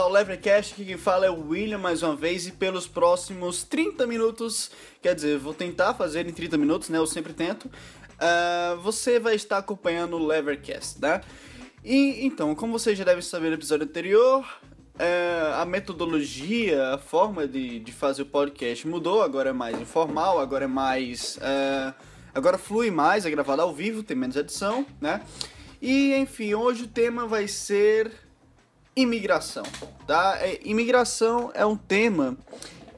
Ao Levercast, que quem fala é o William mais uma vez e pelos próximos 30 minutos, quer dizer, vou tentar fazer em 30 minutos, né, eu sempre tento, uh, você vai estar acompanhando o Levercast, né? E então, como vocês já devem saber no episódio anterior, uh, a metodologia, a forma de, de fazer o podcast mudou, agora é mais informal, agora é mais... Uh, agora flui mais, é gravado ao vivo, tem menos edição, né? E enfim, hoje o tema vai ser imigração, tá? É, imigração é um tema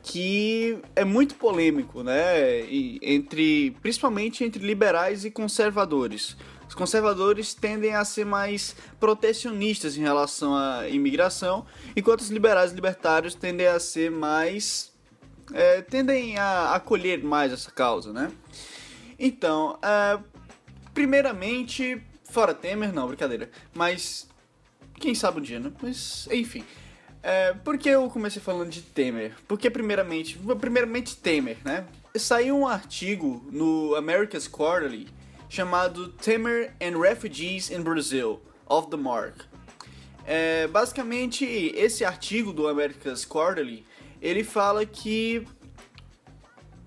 que é muito polêmico, né? E entre, principalmente entre liberais e conservadores. Os conservadores tendem a ser mais protecionistas em relação à imigração, enquanto os liberais e libertários tendem a ser mais. É, tendem a acolher mais essa causa, né? Então, é, primeiramente, fora Temer, não, brincadeira, mas quem sabe um dia, né? Mas, enfim. É, por que eu comecei falando de Temer? Porque, primeiramente, primeiramente Temer, né? Saiu um artigo no America's Quarterly chamado Temer and Refugees in Brazil, of the Mark. É, basicamente, esse artigo do America's Quarterly, ele fala que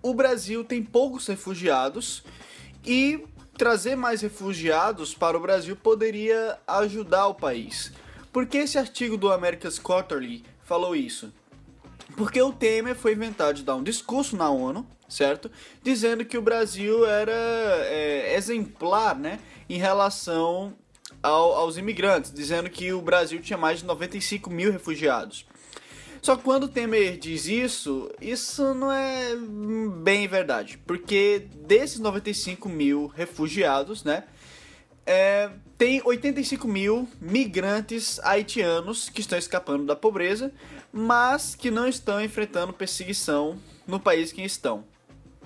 o Brasil tem poucos refugiados e trazer mais refugiados para o Brasil poderia ajudar o país. Por que esse artigo do America's Quarterly falou isso? Porque o Temer foi inventado de dar um discurso na ONU, certo? Dizendo que o Brasil era é, exemplar, né? Em relação ao, aos imigrantes, dizendo que o Brasil tinha mais de 95 mil refugiados. Só que quando o Temer diz isso, isso não é bem verdade. Porque desses 95 mil refugiados, né? É, tem 85 mil migrantes haitianos que estão escapando da pobreza, mas que não estão enfrentando perseguição no país que estão.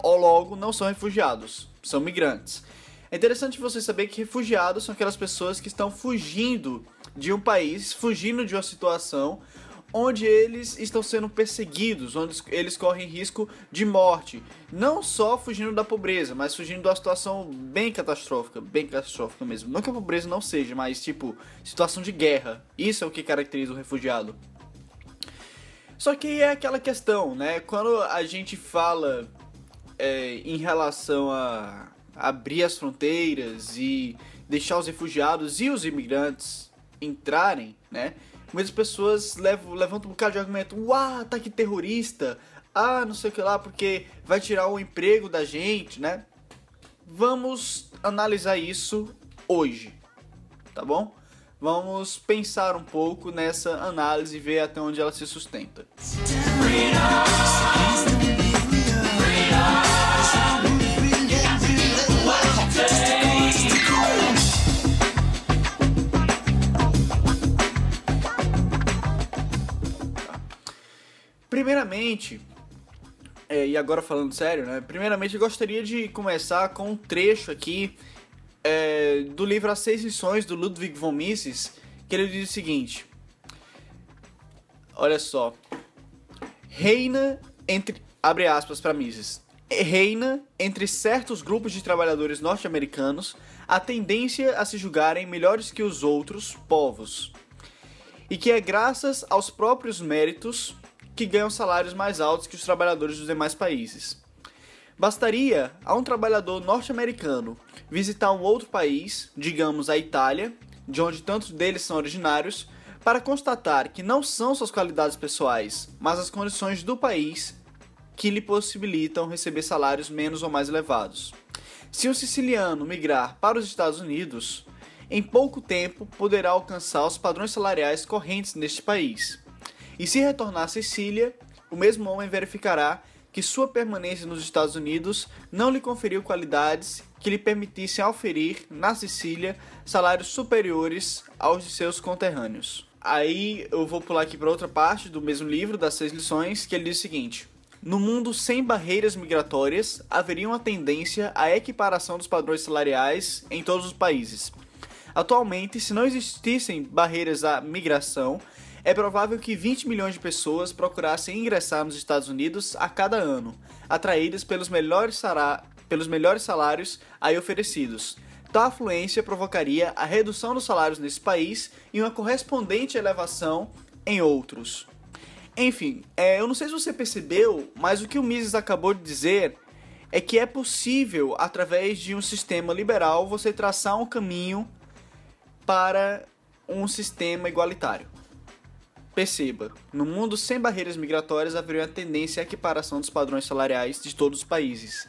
Ou logo, não são refugiados, são migrantes. É interessante você saber que refugiados são aquelas pessoas que estão fugindo de um país, fugindo de uma situação onde eles estão sendo perseguidos, onde eles correm risco de morte. Não só fugindo da pobreza, mas fugindo uma situação bem catastrófica, bem catastrófica mesmo. Não que a pobreza não seja, mas tipo, situação de guerra. Isso é o que caracteriza o refugiado. Só que é aquela questão, né? Quando a gente fala é, em relação a abrir as fronteiras e deixar os refugiados e os imigrantes entrarem, né? Muitas pessoas levam, levantam um bocado de argumento, uau, ataque terrorista, ah, não sei o que lá, porque vai tirar o emprego da gente, né? Vamos analisar isso hoje, tá bom? Vamos pensar um pouco nessa análise e ver até onde ela se sustenta. Primeiramente, é, e agora falando sério, né? Primeiramente eu gostaria de começar com um trecho aqui é, do livro As Seis Lições do Ludwig von Mises, que ele diz o seguinte: Olha só, reina entre abre aspas para Mises. Reina entre certos grupos de trabalhadores norte-americanos a tendência a se julgarem melhores que os outros povos, e que é graças aos próprios méritos que ganham salários mais altos que os trabalhadores dos demais países. Bastaria a um trabalhador norte-americano visitar um outro país, digamos a Itália, de onde tantos deles são originários, para constatar que não são suas qualidades pessoais, mas as condições do país que lhe possibilitam receber salários menos ou mais elevados. Se um siciliano migrar para os Estados Unidos, em pouco tempo poderá alcançar os padrões salariais correntes neste país. E se retornar a Sicília, o mesmo homem verificará que sua permanência nos Estados Unidos não lhe conferiu qualidades que lhe permitissem oferir na Sicília salários superiores aos de seus conterrâneos. Aí eu vou pular aqui para outra parte do mesmo livro, das seis lições, que ele diz o seguinte: No mundo sem barreiras migratórias, haveria uma tendência à equiparação dos padrões salariais em todos os países. Atualmente, se não existissem barreiras à migração, é provável que 20 milhões de pessoas procurassem ingressar nos Estados Unidos a cada ano, atraídas pelos melhores, pelos melhores salários aí oferecidos. Tal afluência provocaria a redução dos salários nesse país e uma correspondente elevação em outros. Enfim, é, eu não sei se você percebeu, mas o que o Mises acabou de dizer é que é possível, através de um sistema liberal, você traçar um caminho para um sistema igualitário. Perceba, no mundo sem barreiras migratórias haveria uma tendência à equiparação dos padrões salariais de todos os países.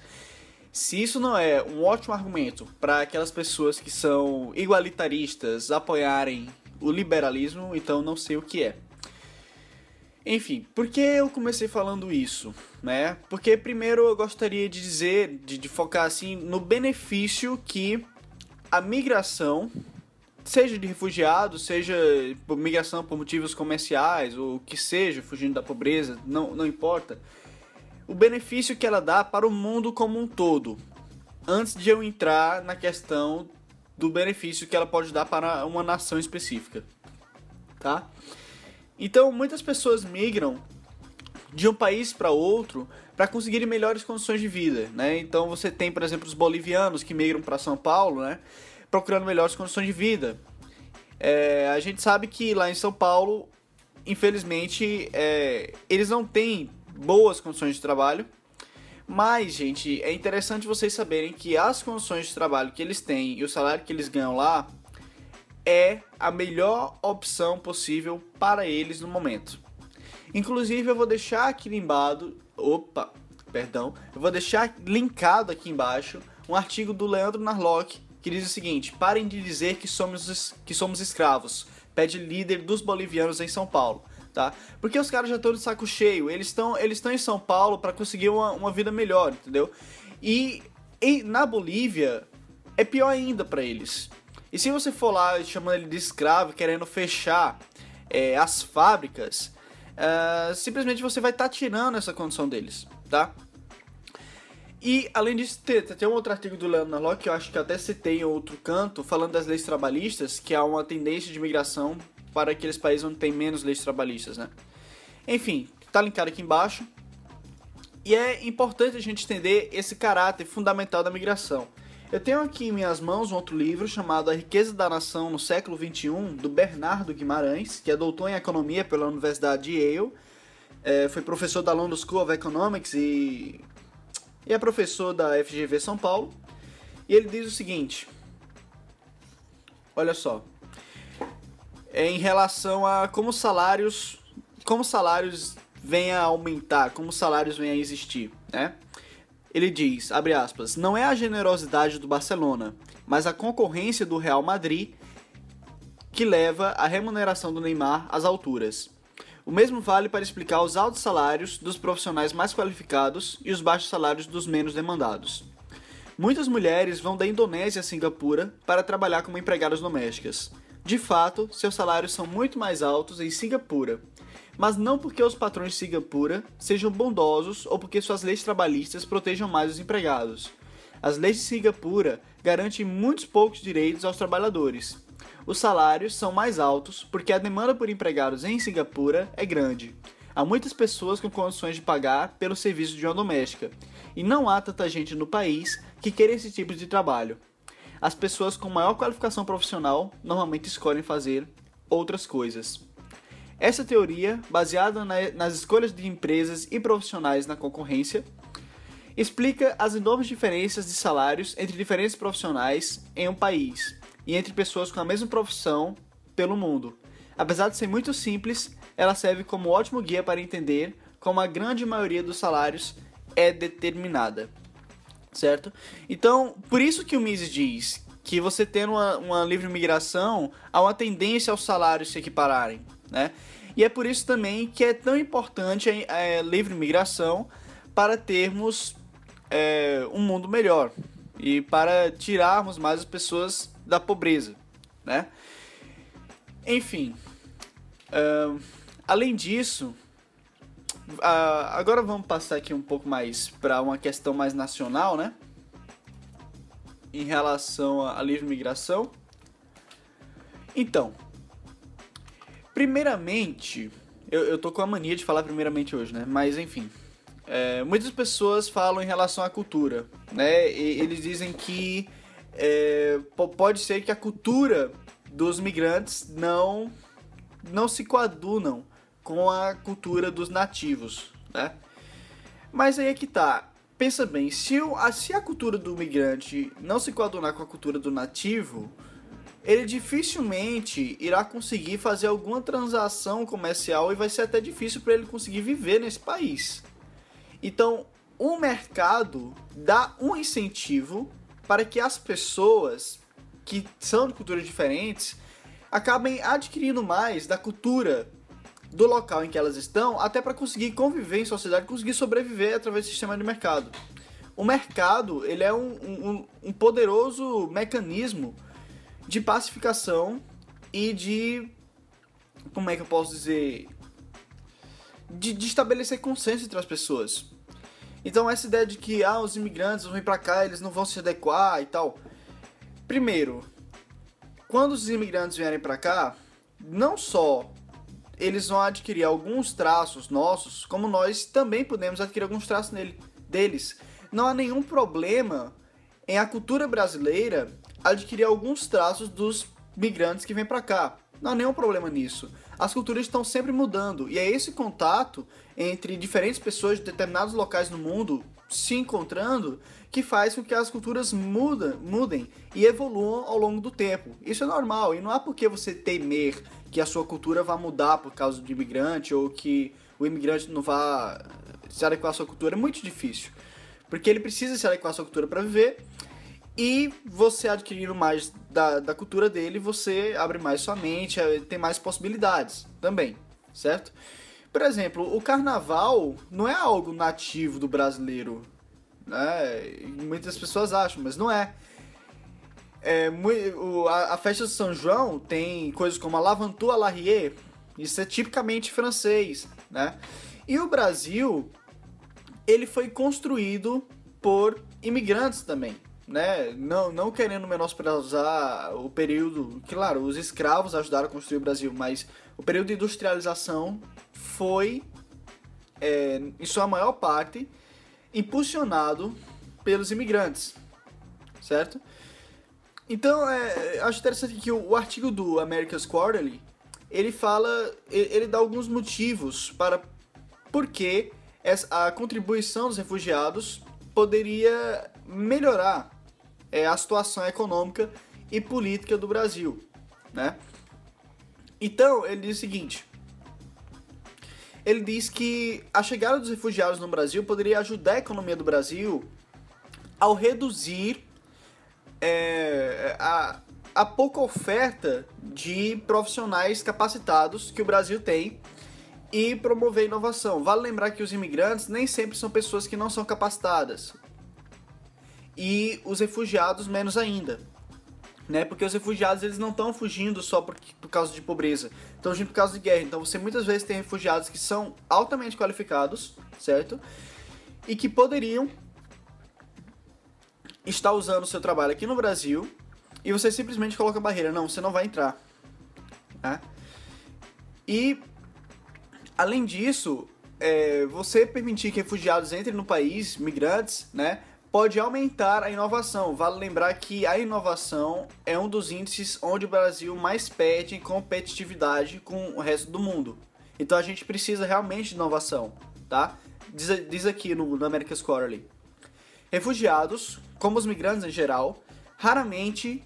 Se isso não é um ótimo argumento para aquelas pessoas que são igualitaristas apoiarem o liberalismo, então não sei o que é. Enfim, por que eu comecei falando isso, né? Porque primeiro eu gostaria de dizer, de, de focar assim no benefício que a migração, seja de refugiados, seja por migração por motivos comerciais ou o que seja, fugindo da pobreza, não, não importa, o benefício que ela dá para o mundo como um todo. Antes de eu entrar na questão do benefício que ela pode dar para uma nação específica, tá? Então, muitas pessoas migram de um país para outro para conseguirem melhores condições de vida, né? Então, você tem, por exemplo, os bolivianos que migram para São Paulo, né? Procurando melhores condições de vida. É, a gente sabe que lá em São Paulo, infelizmente, é, eles não têm boas condições de trabalho. Mas, gente, é interessante vocês saberem que as condições de trabalho que eles têm e o salário que eles ganham lá é a melhor opção possível para eles no momento. Inclusive, eu vou deixar aqui limbado, opa, perdão, eu vou deixar linkado aqui embaixo um artigo do Leandro Narlock que diz o seguinte: parem de dizer que somos, que somos escravos, pede líder dos bolivianos em São Paulo. Tá? Porque os caras já estão de saco cheio, eles estão eles estão em São Paulo para conseguir uma, uma vida melhor, entendeu? E, e na Bolívia é pior ainda para eles. E se você for lá chamando ele de escravo, querendo fechar é, as fábricas, uh, simplesmente você vai estar tá tirando essa condição deles, tá? E além disso, tem, tem um outro artigo do Leandro Narlock que eu acho que até citei em outro canto, falando das leis trabalhistas, que há uma tendência de migração para aqueles países onde tem menos leis trabalhistas, né? Enfim, tá linkado aqui embaixo. E é importante a gente entender esse caráter fundamental da migração. Eu tenho aqui em minhas mãos um outro livro chamado A Riqueza da Nação no Século XXI, do Bernardo Guimarães, que é doutor em Economia pela Universidade de Yale, é, foi professor da London School of Economics e, e é professor da FGV São Paulo. E ele diz o seguinte: Olha só, é em relação a como salários, como salários vêm a aumentar, como salários vêm a existir, né? Ele diz, abre aspas, não é a generosidade do Barcelona, mas a concorrência do Real Madrid que leva a remuneração do Neymar às alturas. O mesmo vale para explicar os altos salários dos profissionais mais qualificados e os baixos salários dos menos demandados. Muitas mulheres vão da Indonésia a Singapura para trabalhar como empregadas domésticas. De fato, seus salários são muito mais altos em Singapura, mas não porque os patrões de Singapura sejam bondosos ou porque suas leis trabalhistas protejam mais os empregados. As leis de Singapura garantem muitos poucos direitos aos trabalhadores. Os salários são mais altos porque a demanda por empregados em Singapura é grande. Há muitas pessoas com condições de pagar pelo serviço de uma doméstica, e não há tanta gente no país que queira esse tipo de trabalho. As pessoas com maior qualificação profissional normalmente escolhem fazer outras coisas. Essa teoria, baseada na, nas escolhas de empresas e profissionais na concorrência, explica as enormes diferenças de salários entre diferentes profissionais em um país e entre pessoas com a mesma profissão pelo mundo. Apesar de ser muito simples, ela serve como ótimo guia para entender como a grande maioria dos salários é determinada. Certo? Então, por isso que o Mises diz que você tendo uma, uma livre migração, há uma tendência aos salários se equipararem né? E é por isso também que é tão importante a, a livre migração para termos é, um mundo melhor e para tirarmos mais as pessoas da pobreza, né? Enfim, uh, além disso, uh, agora vamos passar aqui um pouco mais para uma questão mais nacional, né? Em relação à livre migração. Então, Primeiramente, eu, eu tô com a mania de falar primeiramente hoje, né? Mas enfim. É, muitas pessoas falam em relação à cultura, né? E, eles dizem que é, pode ser que a cultura dos migrantes não não se coadunam com a cultura dos nativos, né? Mas aí é que tá. Pensa bem, se, o, a, se a cultura do migrante não se coadunar com a cultura do nativo, ele dificilmente irá conseguir fazer alguma transação comercial e vai ser até difícil para ele conseguir viver nesse país. Então, o mercado dá um incentivo para que as pessoas que são de culturas diferentes acabem adquirindo mais da cultura do local em que elas estão, até para conseguir conviver em sociedade, conseguir sobreviver através do sistema de mercado. O mercado ele é um, um, um poderoso mecanismo de pacificação e de como é que eu posso dizer de, de, estabelecer consenso entre as pessoas. Então essa ideia de que ah, os imigrantes vão vir para cá, eles não vão se adequar e tal. Primeiro, quando os imigrantes vierem para cá, não só eles vão adquirir alguns traços nossos, como nós também podemos adquirir alguns traços nele, deles. Não há nenhum problema em a cultura brasileira adquirir alguns traços dos migrantes que vêm para cá. Não há nenhum problema nisso. As culturas estão sempre mudando e é esse contato entre diferentes pessoas de determinados locais no mundo se encontrando que faz com que as culturas mudem e evoluam ao longo do tempo. Isso é normal e não há por que você temer que a sua cultura vá mudar por causa do imigrante ou que o imigrante não vá se adequar à sua cultura. É muito difícil, porque ele precisa se adequar à sua cultura para viver e você adquirindo mais da, da cultura dele, você abre mais sua mente, é, tem mais possibilidades também, certo? Por exemplo, o carnaval não é algo nativo do brasileiro né? Muitas pessoas acham, mas não é. é o, a, a, festa de São João tem coisas como a Lavantua Larrier, isso é tipicamente francês, né? E o Brasil, ele foi construído por imigrantes também, né? Não, não querendo menosprezar o período, claro, os escravos ajudaram a construir o Brasil, mas o período de industrialização foi, é, em sua maior parte, impulsionado pelos imigrantes, certo? Então, é, acho interessante que o, o artigo do America's Quarterly, ele fala, ele, ele dá alguns motivos para por que a contribuição dos refugiados poderia melhorar é, a situação econômica e política do Brasil, né? Então, ele diz o seguinte: ele diz que a chegada dos refugiados no Brasil poderia ajudar a economia do Brasil ao reduzir é, a, a pouca oferta de profissionais capacitados que o Brasil tem e promover inovação. Vale lembrar que os imigrantes nem sempre são pessoas que não são capacitadas. E os refugiados menos ainda né? Porque os refugiados eles não estão fugindo só por, por causa de pobreza, estão fugindo por causa de guerra. Então você muitas vezes tem refugiados que são altamente qualificados, certo? E que poderiam estar usando o seu trabalho aqui no Brasil e você simplesmente coloca a barreira, não, você não vai entrar. Né? E além disso, é, você permitir que refugiados entrem no país, migrantes, né? Pode aumentar a inovação. Vale lembrar que a inovação é um dos índices onde o Brasil mais perde em competitividade com o resto do mundo. Então a gente precisa realmente de inovação, tá? Diz, diz aqui no, no America's Quarterly. Refugiados, como os migrantes em geral, raramente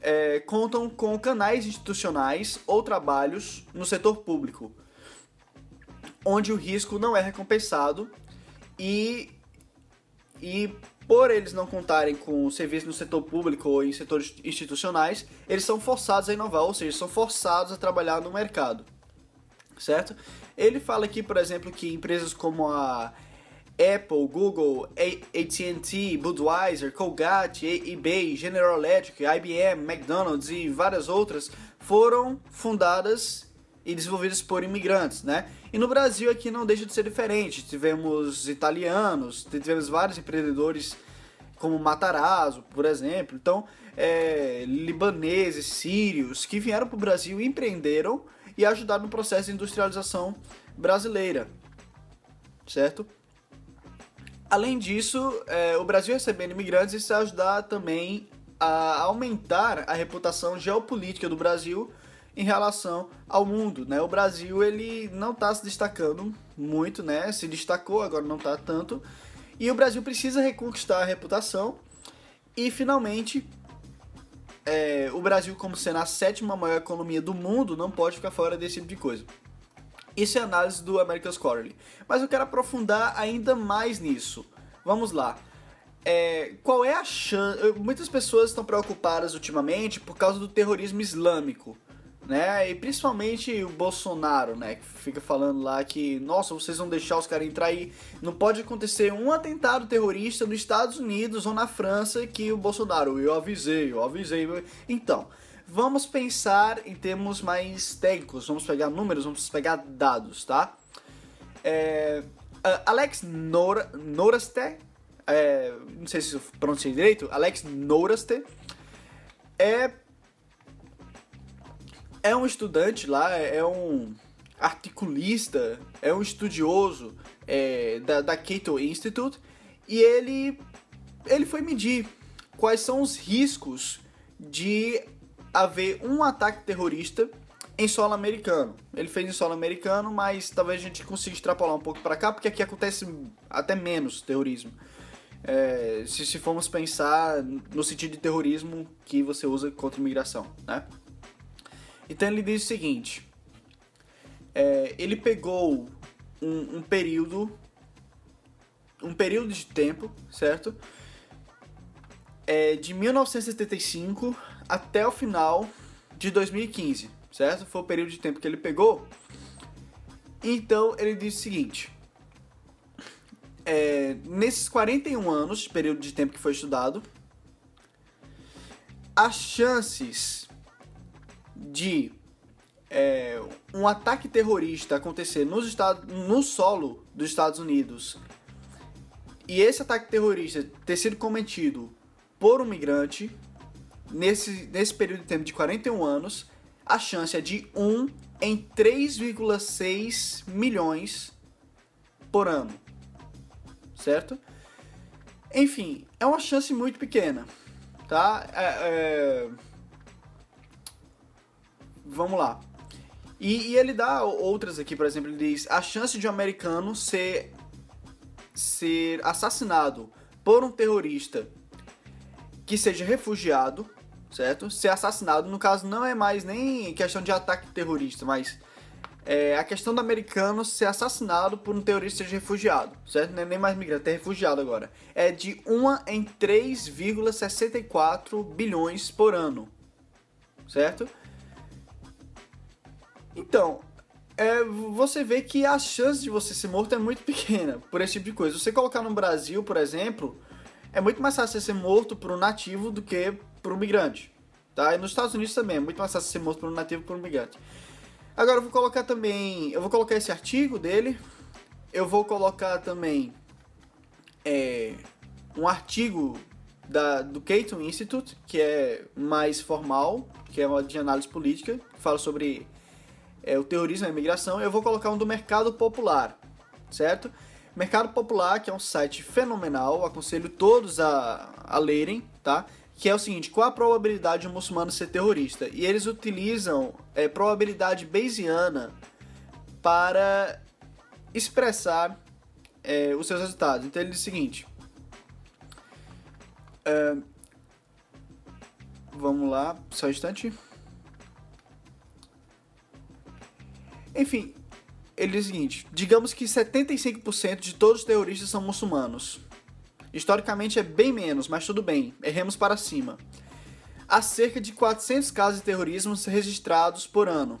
é, contam com canais institucionais ou trabalhos no setor público, onde o risco não é recompensado e, e por eles não contarem com serviço no setor público ou em setores institucionais, eles são forçados a inovar, ou seja, são forçados a trabalhar no mercado, certo? Ele fala aqui, por exemplo, que empresas como a Apple, Google, AT&T, Budweiser, Colgate, eBay, General Electric, IBM, McDonald's e várias outras foram fundadas e desenvolvidas por imigrantes, né? E no Brasil aqui não deixa de ser diferente. Tivemos italianos, tivemos vários empreendedores como Matarazzo, por exemplo. Então, é, libaneses, sírios, que vieram para o Brasil, empreenderam e ajudaram no processo de industrialização brasileira, certo? Além disso, é, o Brasil recebendo imigrantes, isso ajudar também a aumentar a reputação geopolítica do Brasil em relação ao mundo, né? O Brasil ele não está se destacando muito, né? Se destacou, agora não está tanto. E o Brasil precisa reconquistar a reputação e finalmente é, o Brasil, como sendo a sétima maior economia do mundo, não pode ficar fora desse tipo de coisa. Isso é análise do American Quarterly. Mas eu quero aprofundar ainda mais nisso. Vamos lá. É, qual é a chance. Muitas pessoas estão preocupadas ultimamente por causa do terrorismo islâmico né? E principalmente o Bolsonaro, né? Que fica falando lá que, nossa, vocês vão deixar os caras entrar aí. Não pode acontecer um atentado terrorista nos Estados Unidos ou na França que o Bolsonaro, eu avisei, eu avisei. Então, vamos pensar em termos mais técnicos, vamos pegar números, vamos pegar dados, tá? É, Alex Nor Noraste, é, não sei se eu pronunciei direito, Alex Noraste é é um estudante lá, é um articulista, é um estudioso é, da, da Cato Institute e ele, ele foi medir quais são os riscos de haver um ataque terrorista em solo americano. Ele fez em solo americano, mas talvez a gente consiga extrapolar um pouco para cá, porque aqui acontece até menos terrorismo. É, se, se formos pensar no sentido de terrorismo que você usa contra imigração, né? Então ele diz o seguinte: é, ele pegou um, um, período, um período de tempo, certo? É, de 1975 até o final de 2015, certo? Foi o período de tempo que ele pegou. Então ele diz o seguinte: é, nesses 41 anos, período de tempo que foi estudado, as chances de é, um ataque terrorista acontecer nos Estados, no solo dos Estados Unidos e esse ataque terrorista ter sido cometido por um migrante nesse, nesse período de tempo de 41 anos, a chance é de 1 em 3,6 milhões por ano. Certo? Enfim, é uma chance muito pequena. Tá? É, é vamos lá. E, e, ele dá outras aqui, por exemplo, ele diz a chance de um americano ser, ser assassinado por um terrorista que seja refugiado, certo? Ser assassinado, no caso, não é mais nem questão de ataque terrorista, mas é a questão do americano ser assassinado por um terrorista seja refugiado, certo? Não é nem mais migrante, é refugiado agora. É de 1 em 3,64 bilhões por ano, certo? Então, é, você vê que a chance de você ser morto é muito pequena por esse tipo de coisa. Você colocar no Brasil, por exemplo, é muito mais fácil você ser morto por um nativo do que por um migrante. Tá? E nos Estados Unidos também é muito mais fácil ser morto por um nativo que por um migrante. Agora eu vou colocar também. Eu vou colocar esse artigo dele. Eu vou colocar também é, um artigo da, do Cato Institute, que é mais formal, que é uma de análise política, que fala sobre é, o terrorismo e a imigração, eu vou colocar um do Mercado Popular, certo? Mercado Popular, que é um site fenomenal, aconselho todos a, a lerem, tá? Que é o seguinte, qual a probabilidade de um muçulmano ser terrorista? E eles utilizam é, probabilidade bayesiana para expressar é, os seus resultados. Então ele diz o seguinte... É, vamos lá, só um instante. Enfim, ele diz o seguinte: digamos que 75% de todos os terroristas são muçulmanos. Historicamente é bem menos, mas tudo bem, erremos para cima. Há cerca de 400 casos de terrorismo registrados por ano.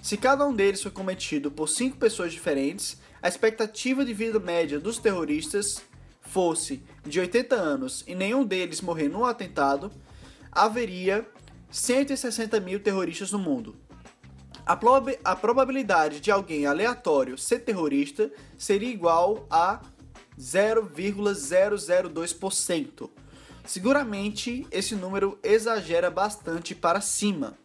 Se cada um deles foi cometido por 5 pessoas diferentes, a expectativa de vida média dos terroristas fosse de 80 anos e nenhum deles morrer no atentado, haveria 160 mil terroristas no mundo. A, prob a probabilidade de alguém aleatório ser terrorista seria igual a 0,002%. Seguramente esse número exagera bastante para cima.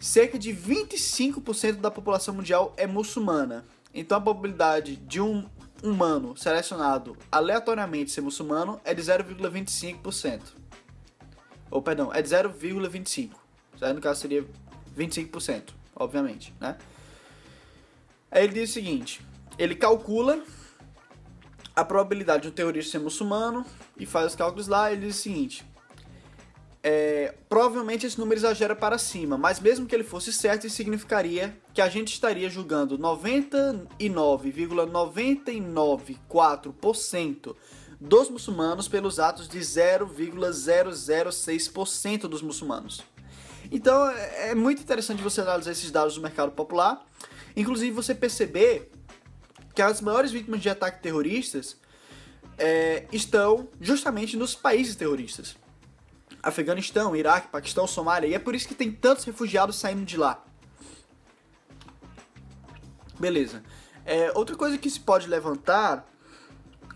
Cerca de 25% da população mundial é muçulmana. Então a probabilidade de um humano selecionado aleatoriamente ser muçulmano é de 0,25%. Ou, perdão, é de 0,25. Certo? No caso seria 25%, obviamente, né? Aí ele diz o seguinte, ele calcula a probabilidade de um terrorista ser muçulmano e faz os cálculos lá, ele diz o seguinte, é, provavelmente esse número exagera para cima, mas mesmo que ele fosse certo, isso significaria que a gente estaria julgando 99,994% dos muçulmanos pelos atos de 0,006% dos muçulmanos. Então é muito interessante você analisar esses dados do mercado popular, inclusive você perceber que as maiores vítimas de ataques terroristas é, estão justamente nos países terroristas. Afeganistão, Iraque, Paquistão, Somália, e é por isso que tem tantos refugiados saindo de lá. Beleza. É, outra coisa que se pode levantar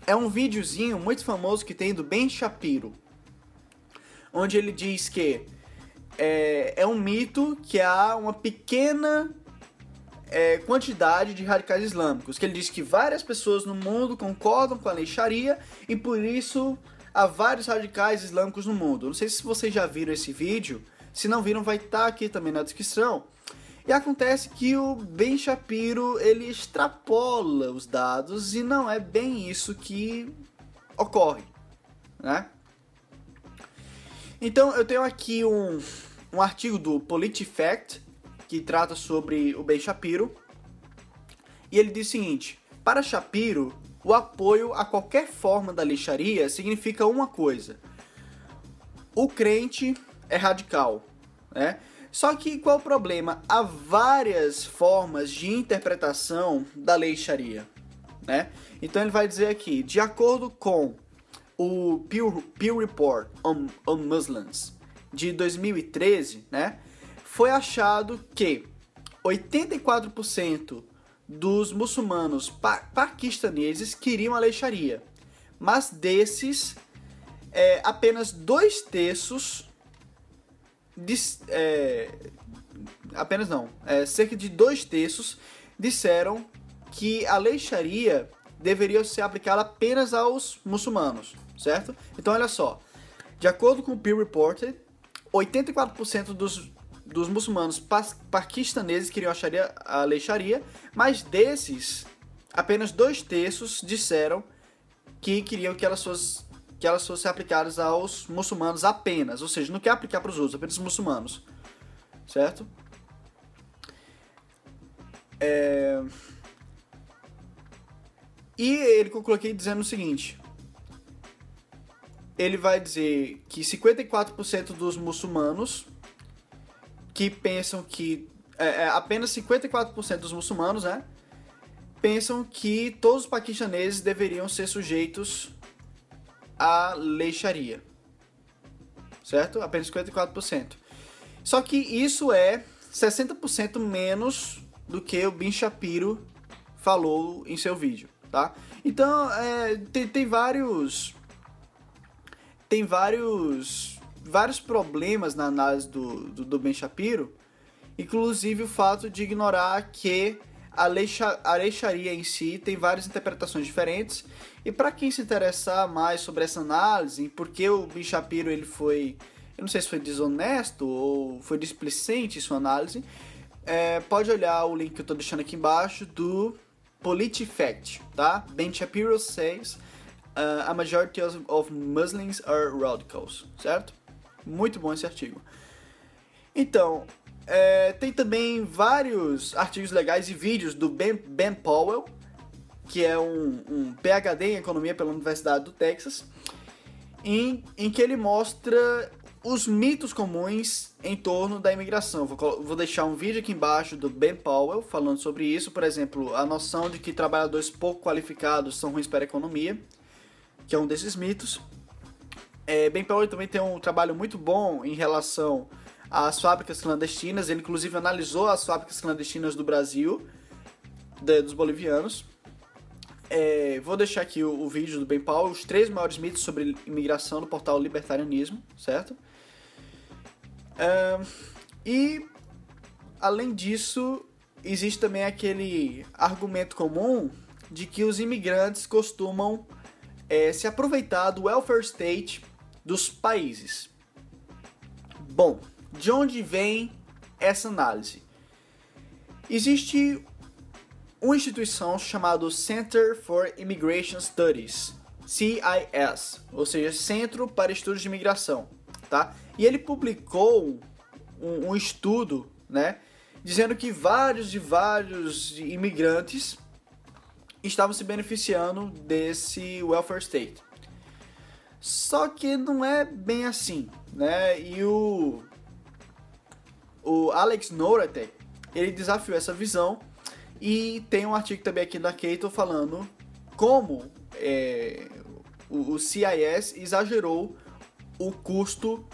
é um videozinho muito famoso que tem do Ben Shapiro, onde ele diz que é, é um mito que há uma pequena é, quantidade de radicais islâmicos, que ele diz que várias pessoas no mundo concordam com a lei Sharia e por isso há vários radicais islâmicos no mundo. Não sei se vocês já viram esse vídeo, se não viram vai estar aqui também na descrição. E acontece que o Ben Shapiro ele extrapola os dados e não é bem isso que ocorre, né? Então eu tenho aqui um, um artigo do PolitiFact que trata sobre o Ben Shapiro e ele diz o seguinte: para Shapiro, o apoio a qualquer forma da lixaria significa uma coisa: o crente é radical, né? Só que qual o problema? Há várias formas de interpretação da lei Sharia, né? Então ele vai dizer aqui, de acordo com o Pew, Pew Report on, on Muslims de 2013, né? Foi achado que 84% dos muçulmanos pa paquistaneses queriam a lei Sharia, mas desses é, apenas dois terços é, apenas não, é, cerca de dois terços disseram que a lei Sharia deveria ser aplicada apenas aos muçulmanos, certo? Então olha só, de acordo com o Pew Reported, 84% dos, dos muçulmanos paquistaneses queriam a, sharia, a lei Sharia, mas desses, apenas dois terços disseram que queriam que elas fossem que elas fossem aplicadas aos muçulmanos apenas, ou seja, não quer aplicar para os outros, apenas os muçulmanos, certo? É... E ele conclui aqui dizendo o seguinte: ele vai dizer que 54% dos muçulmanos que pensam que é, é apenas 54% dos muçulmanos, né, pensam que todos os paquistaneses deveriam ser sujeitos a lei Sharia. Certo? Apenas 54%. Só que isso é 60% menos do que o Bin Shapiro falou em seu vídeo, tá? Então, é, tem, tem vários... Tem vários... Vários problemas na análise do, do, do Ben Shapiro, inclusive o fato de ignorar que a lei, a lei Sharia em si tem várias interpretações diferentes. E para quem se interessar mais sobre essa análise, porque o Bin Shapiro ele foi, eu não sei se foi desonesto ou foi displicente em sua análise, é, pode olhar o link que eu estou deixando aqui embaixo do PolitiFact, tá? Ben Shapiro says uh, a majority of Muslims are radicals, certo? Muito bom esse artigo. Então, é, tem também vários artigos legais e vídeos do Ben, ben Powell, que é um, um PhD em economia pela Universidade do Texas, em, em que ele mostra os mitos comuns em torno da imigração. Vou, vou, deixar um vídeo aqui embaixo do Ben Powell falando sobre isso. Por exemplo, a noção de que trabalhadores pouco qualificados são ruins para a economia, que é um desses mitos. É, ben Powell também tem um trabalho muito bom em relação as fábricas clandestinas. Ele, inclusive, analisou as fábricas clandestinas do Brasil, de, dos bolivianos. É, vou deixar aqui o, o, vídeo do Ben Paulo, os três maiores mitos sobre imigração no portal Libertarianismo, certo? É, e, além disso, existe também aquele argumento comum de que os imigrantes costumam é, se aproveitar do welfare state dos países. Bom, de onde vem essa análise? Existe uma instituição chamada Center for Immigration Studies, CIS, ou seja, Centro para Estudos de Imigração, tá? E ele publicou um, um estudo, né, dizendo que vários e vários imigrantes estavam se beneficiando desse welfare state. Só que não é bem assim, né? E o o Alex Noratek, ele desafiou essa visão e tem um artigo também aqui da Cato falando como é, o, o, CIS exagerou o custo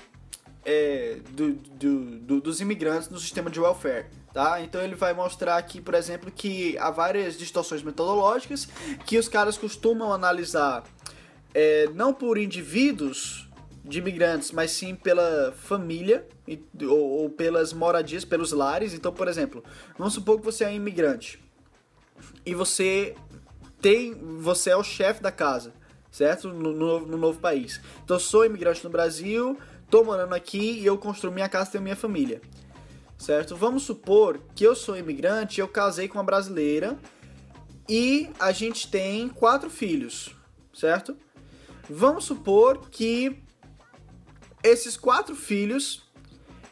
é, do, do, do, dos imigrantes no sistema de welfare. Tá? Então ele vai mostrar aqui, por exemplo, que há várias distorções metodológicas, que os caras costumam analisar é, não por indivíduos de imigrantes, mas sim pela família ou, ou, pelas moradias, pelos lares. Então, por exemplo, vamos supor que você é um imigrante e você tem, você é o chefe da casa, certo? No, no, no, novo país. Então, sou imigrante no Brasil, tô morando aqui e eu construo minha casa e tenho minha família, certo? Vamos supor que eu sou imigrante, eu casei com uma brasileira e a gente tem quatro filhos, certo? Vamos supor que esses quatro filhos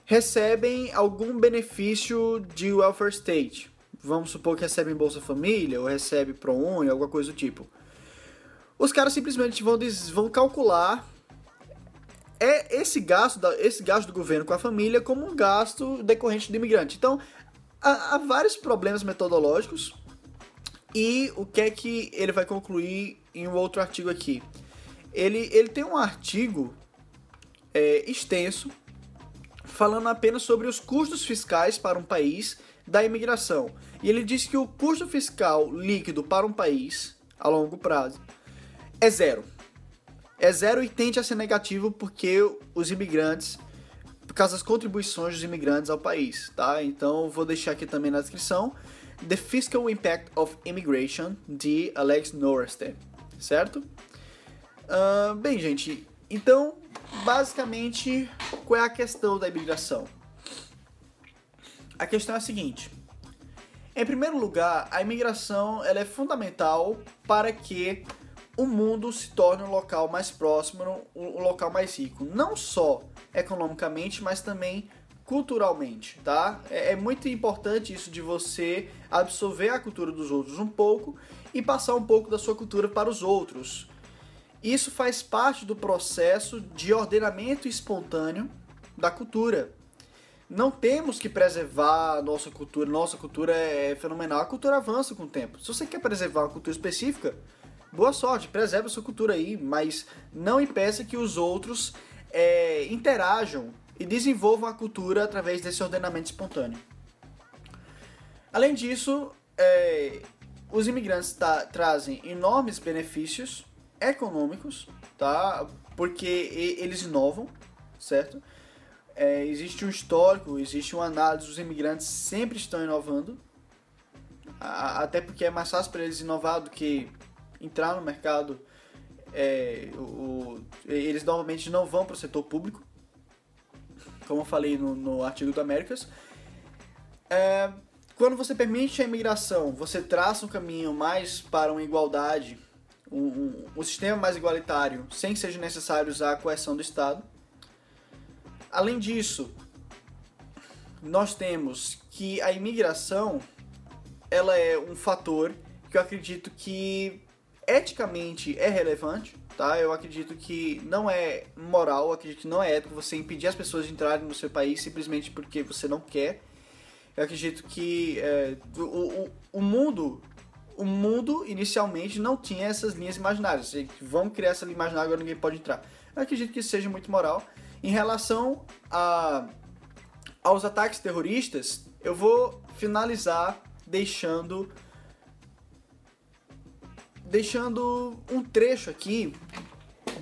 recebem algum benefício de welfare state. Vamos supor que recebem Bolsa Família ou recebe ProUni, alguma coisa do tipo. Os caras simplesmente vão, vão calcular é esse gasto, da, esse gasto do governo com a família como um gasto decorrente do imigrante. Então, há, há vários problemas metodológicos e o que é que ele vai concluir em um outro artigo aqui. Ele, ele tem um artigo é, extenso falando apenas sobre os custos fiscais para um país da imigração. E ele diz que o custo fiscal líquido para um país, a longo prazo, é zero. É zero e tende a ser negativo porque os imigrantes, por causa das contribuições dos imigrantes ao país, tá? Então vou deixar aqui também na descrição The Fiscal Impact of Immigration de Alex Norstein, certo? Uh, bem, gente, então basicamente, qual é a questão da imigração? A questão é a seguinte: em primeiro lugar, a imigração ela é fundamental para que o mundo se torne um local mais próximo, um local mais rico, não só economicamente, mas também culturalmente, tá? É, é, muito importante isso de você absorver a cultura dos outros um pouco e passar um pouco da sua cultura para os outros. Isso faz parte do processo de ordenamento espontâneo da cultura. Não temos que preservar a nossa cultura, nossa cultura é fenomenal, a cultura avança com o tempo. Se você quer preservar uma cultura específica, boa sorte, preserve a sua cultura aí, mas não impeça que os outros é, interajam e desenvolvam a cultura através desse ordenamento espontâneo. Além disso, é, os imigrantes trazem enormes benefícios econômicos, tá? Porque eles inovam, certo? É, existe um histórico, existe uma análise, os imigrantes sempre estão inovando, até porque é mais fácil para eles inovar do que entrar no mercado. É, o, eles normalmente não vão para o setor público, como eu falei no, no artigo do Américas. É, quando você permite a imigração, você traça um caminho mais para uma igualdade um, um, um sistema mais igualitário sem que seja necessário usar a coerção do Estado. Além disso, nós temos que a imigração ela é um fator que eu acredito que eticamente é relevante, tá? Eu acredito que não é moral, acredito que não é ético você impedir as pessoas de entrarem no seu país simplesmente porque você não quer. Eu acredito que é, o, o, o mundo o mundo inicialmente não tinha essas linhas imaginárias. Vamos criar essa linha imaginária, agora ninguém pode entrar. Eu acredito que isso seja muito moral. Em relação a, aos ataques terroristas, eu vou finalizar deixando deixando um trecho aqui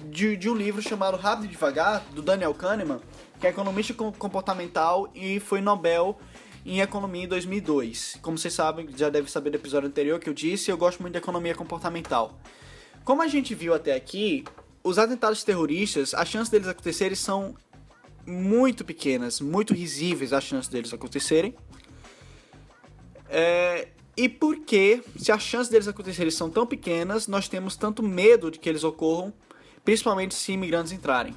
de, de um livro chamado Rápido e Devagar, do Daniel Kahneman, que é economista comportamental e foi Nobel em economia em 2002. Como vocês sabem, já deve saber do episódio anterior que eu disse, eu gosto muito de economia comportamental. Como a gente viu até aqui, os atentados terroristas, as chances deles acontecerem são muito pequenas, muito risíveis as chances deles acontecerem. É, e por que, se as chances deles acontecerem são tão pequenas, nós temos tanto medo de que eles ocorram, principalmente se imigrantes entrarem?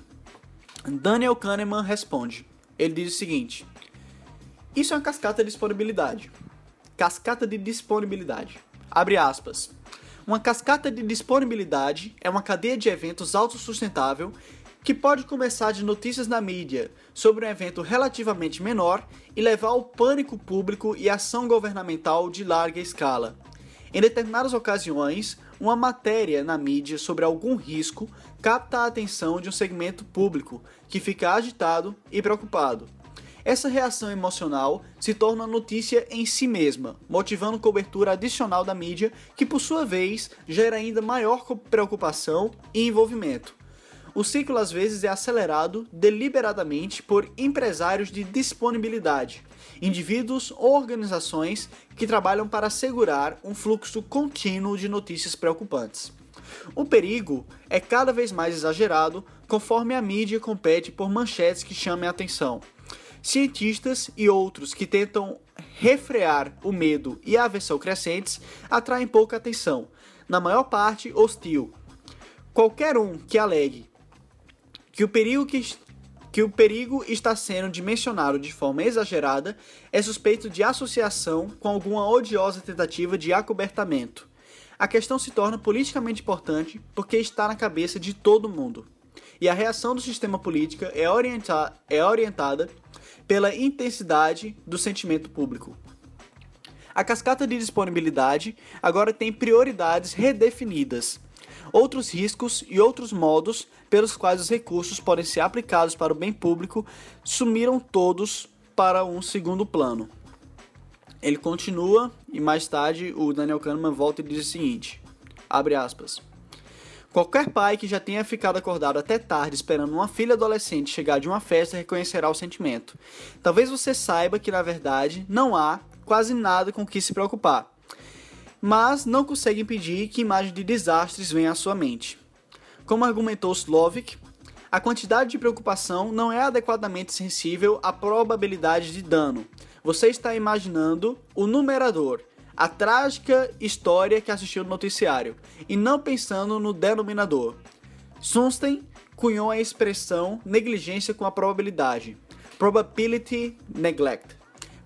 Daniel Kahneman responde. Ele diz o seguinte: Isso é uma cascata de disponibilidade. Cascata de disponibilidade. Abre aspas. Uma cascata de disponibilidade é uma cadeia de eventos autossustentável que pode começar de notícias na mídia sobre um evento relativamente menor e levar ao pânico público e ação governamental de larga escala. Em determinadas ocasiões, uma matéria na mídia sobre algum risco capta a atenção de um segmento público que fica agitado e preocupado. Essa reação emocional se torna notícia em si mesma, motivando cobertura adicional da mídia, que por sua vez gera ainda maior preocupação e envolvimento. O ciclo às vezes é acelerado deliberadamente por empresários de disponibilidade, indivíduos ou organizações que trabalham para assegurar um fluxo contínuo de notícias preocupantes. O perigo é cada vez mais exagerado conforme a mídia compete por manchetes que chamem a atenção. Cientistas e outros que tentam refrear o medo e a aversão crescentes atraem pouca atenção, na maior parte hostil. Qualquer um que alegue que o perigo que, que o perigo está sendo dimensionado de forma exagerada é suspeito de associação com alguma odiosa tentativa de acobertamento. A questão se torna politicamente importante porque está na cabeça de todo mundo. E a reação do sistema político é, orienta é orientada pela intensidade do sentimento público. A cascata de disponibilidade agora tem prioridades redefinidas outros riscos e outros modos pelos quais os recursos podem ser aplicados para o bem público sumiram todos para um segundo plano. Ele continua e mais tarde o Daniel Kahneman volta e diz o seguinte: abre aspas. Qualquer pai que já tenha ficado acordado até tarde esperando uma filha adolescente chegar de uma festa reconhecerá o sentimento. Talvez você saiba que na verdade não há quase nada com que se preocupar mas não consegue impedir que imagens de desastres venham à sua mente. Como argumentou Slovic, a quantidade de preocupação não é adequadamente sensível à probabilidade de dano. Você está imaginando o numerador, a trágica história que assistiu no noticiário, e não pensando no denominador. Sunstein cunhou a expressão negligência com a probabilidade, probability neglect,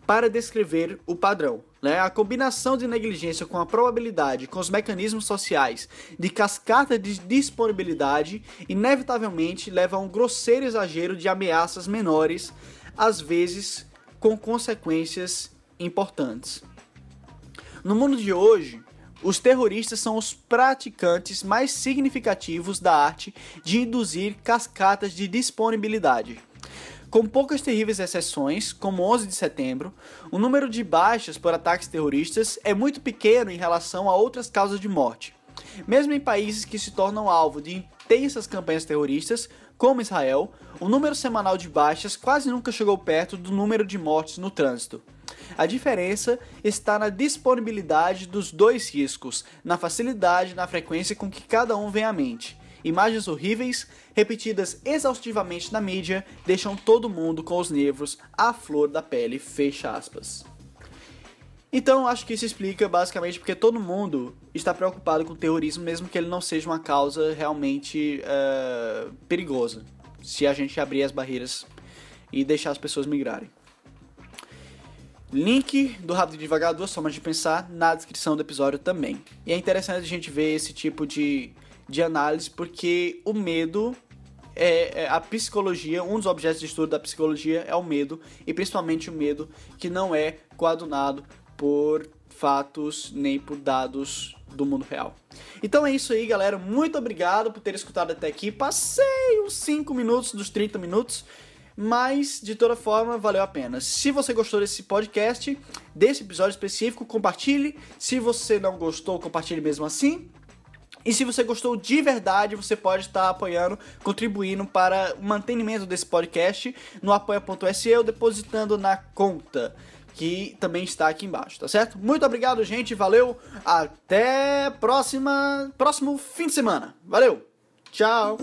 para descrever o padrão. Né? A combinação de negligência com a probabilidade, com os mecanismos sociais de cascata de disponibilidade, inevitavelmente leva a um grosseiro exagero de ameaças menores, às vezes com consequências importantes. No mundo de hoje, os terroristas são os praticantes mais significativos da arte de induzir cascatas de disponibilidade. Com poucas terríveis exceções, como 11 de setembro, o número de baixas por ataques terroristas é muito pequeno em relação a outras causas de morte. Mesmo em países que se tornam alvo de intensas campanhas terroristas, como Israel, o número semanal de baixas quase nunca chegou perto do número de mortes no trânsito. A diferença está na disponibilidade dos dois riscos, na facilidade e na frequência com que cada um vem à mente. Imagens horríveis, repetidas exaustivamente na mídia, deixam todo mundo com os nervos à flor da pele, fecha aspas. Então, acho que isso explica basicamente porque todo mundo está preocupado com o terrorismo, mesmo que ele não seja uma causa realmente uh, perigosa, se a gente abrir as barreiras e deixar as pessoas migrarem. Link do Rápido e Devagar, duas formas de pensar, na descrição do episódio também. E é interessante a gente ver esse tipo de de análise, porque o medo é, é, a psicologia, um dos objetos de estudo da psicologia é o medo, e principalmente o medo que não é coadunado por fatos nem por dados do mundo real. Então é isso aí, galera. Muito obrigado por ter escutado até aqui. Passei uns 5 minutos dos 30 minutos, mas de toda forma valeu a pena. Se você gostou desse podcast, desse episódio específico, compartilhe. Se você não gostou, compartilhe mesmo assim. E se você gostou de verdade, você pode estar apoiando, contribuindo para o mantenimento desse podcast no apoia.se ou depositando na conta que também está aqui embaixo, tá certo? Muito obrigado, gente. Valeu. Até próxima, próximo fim de semana. Valeu. Tchau.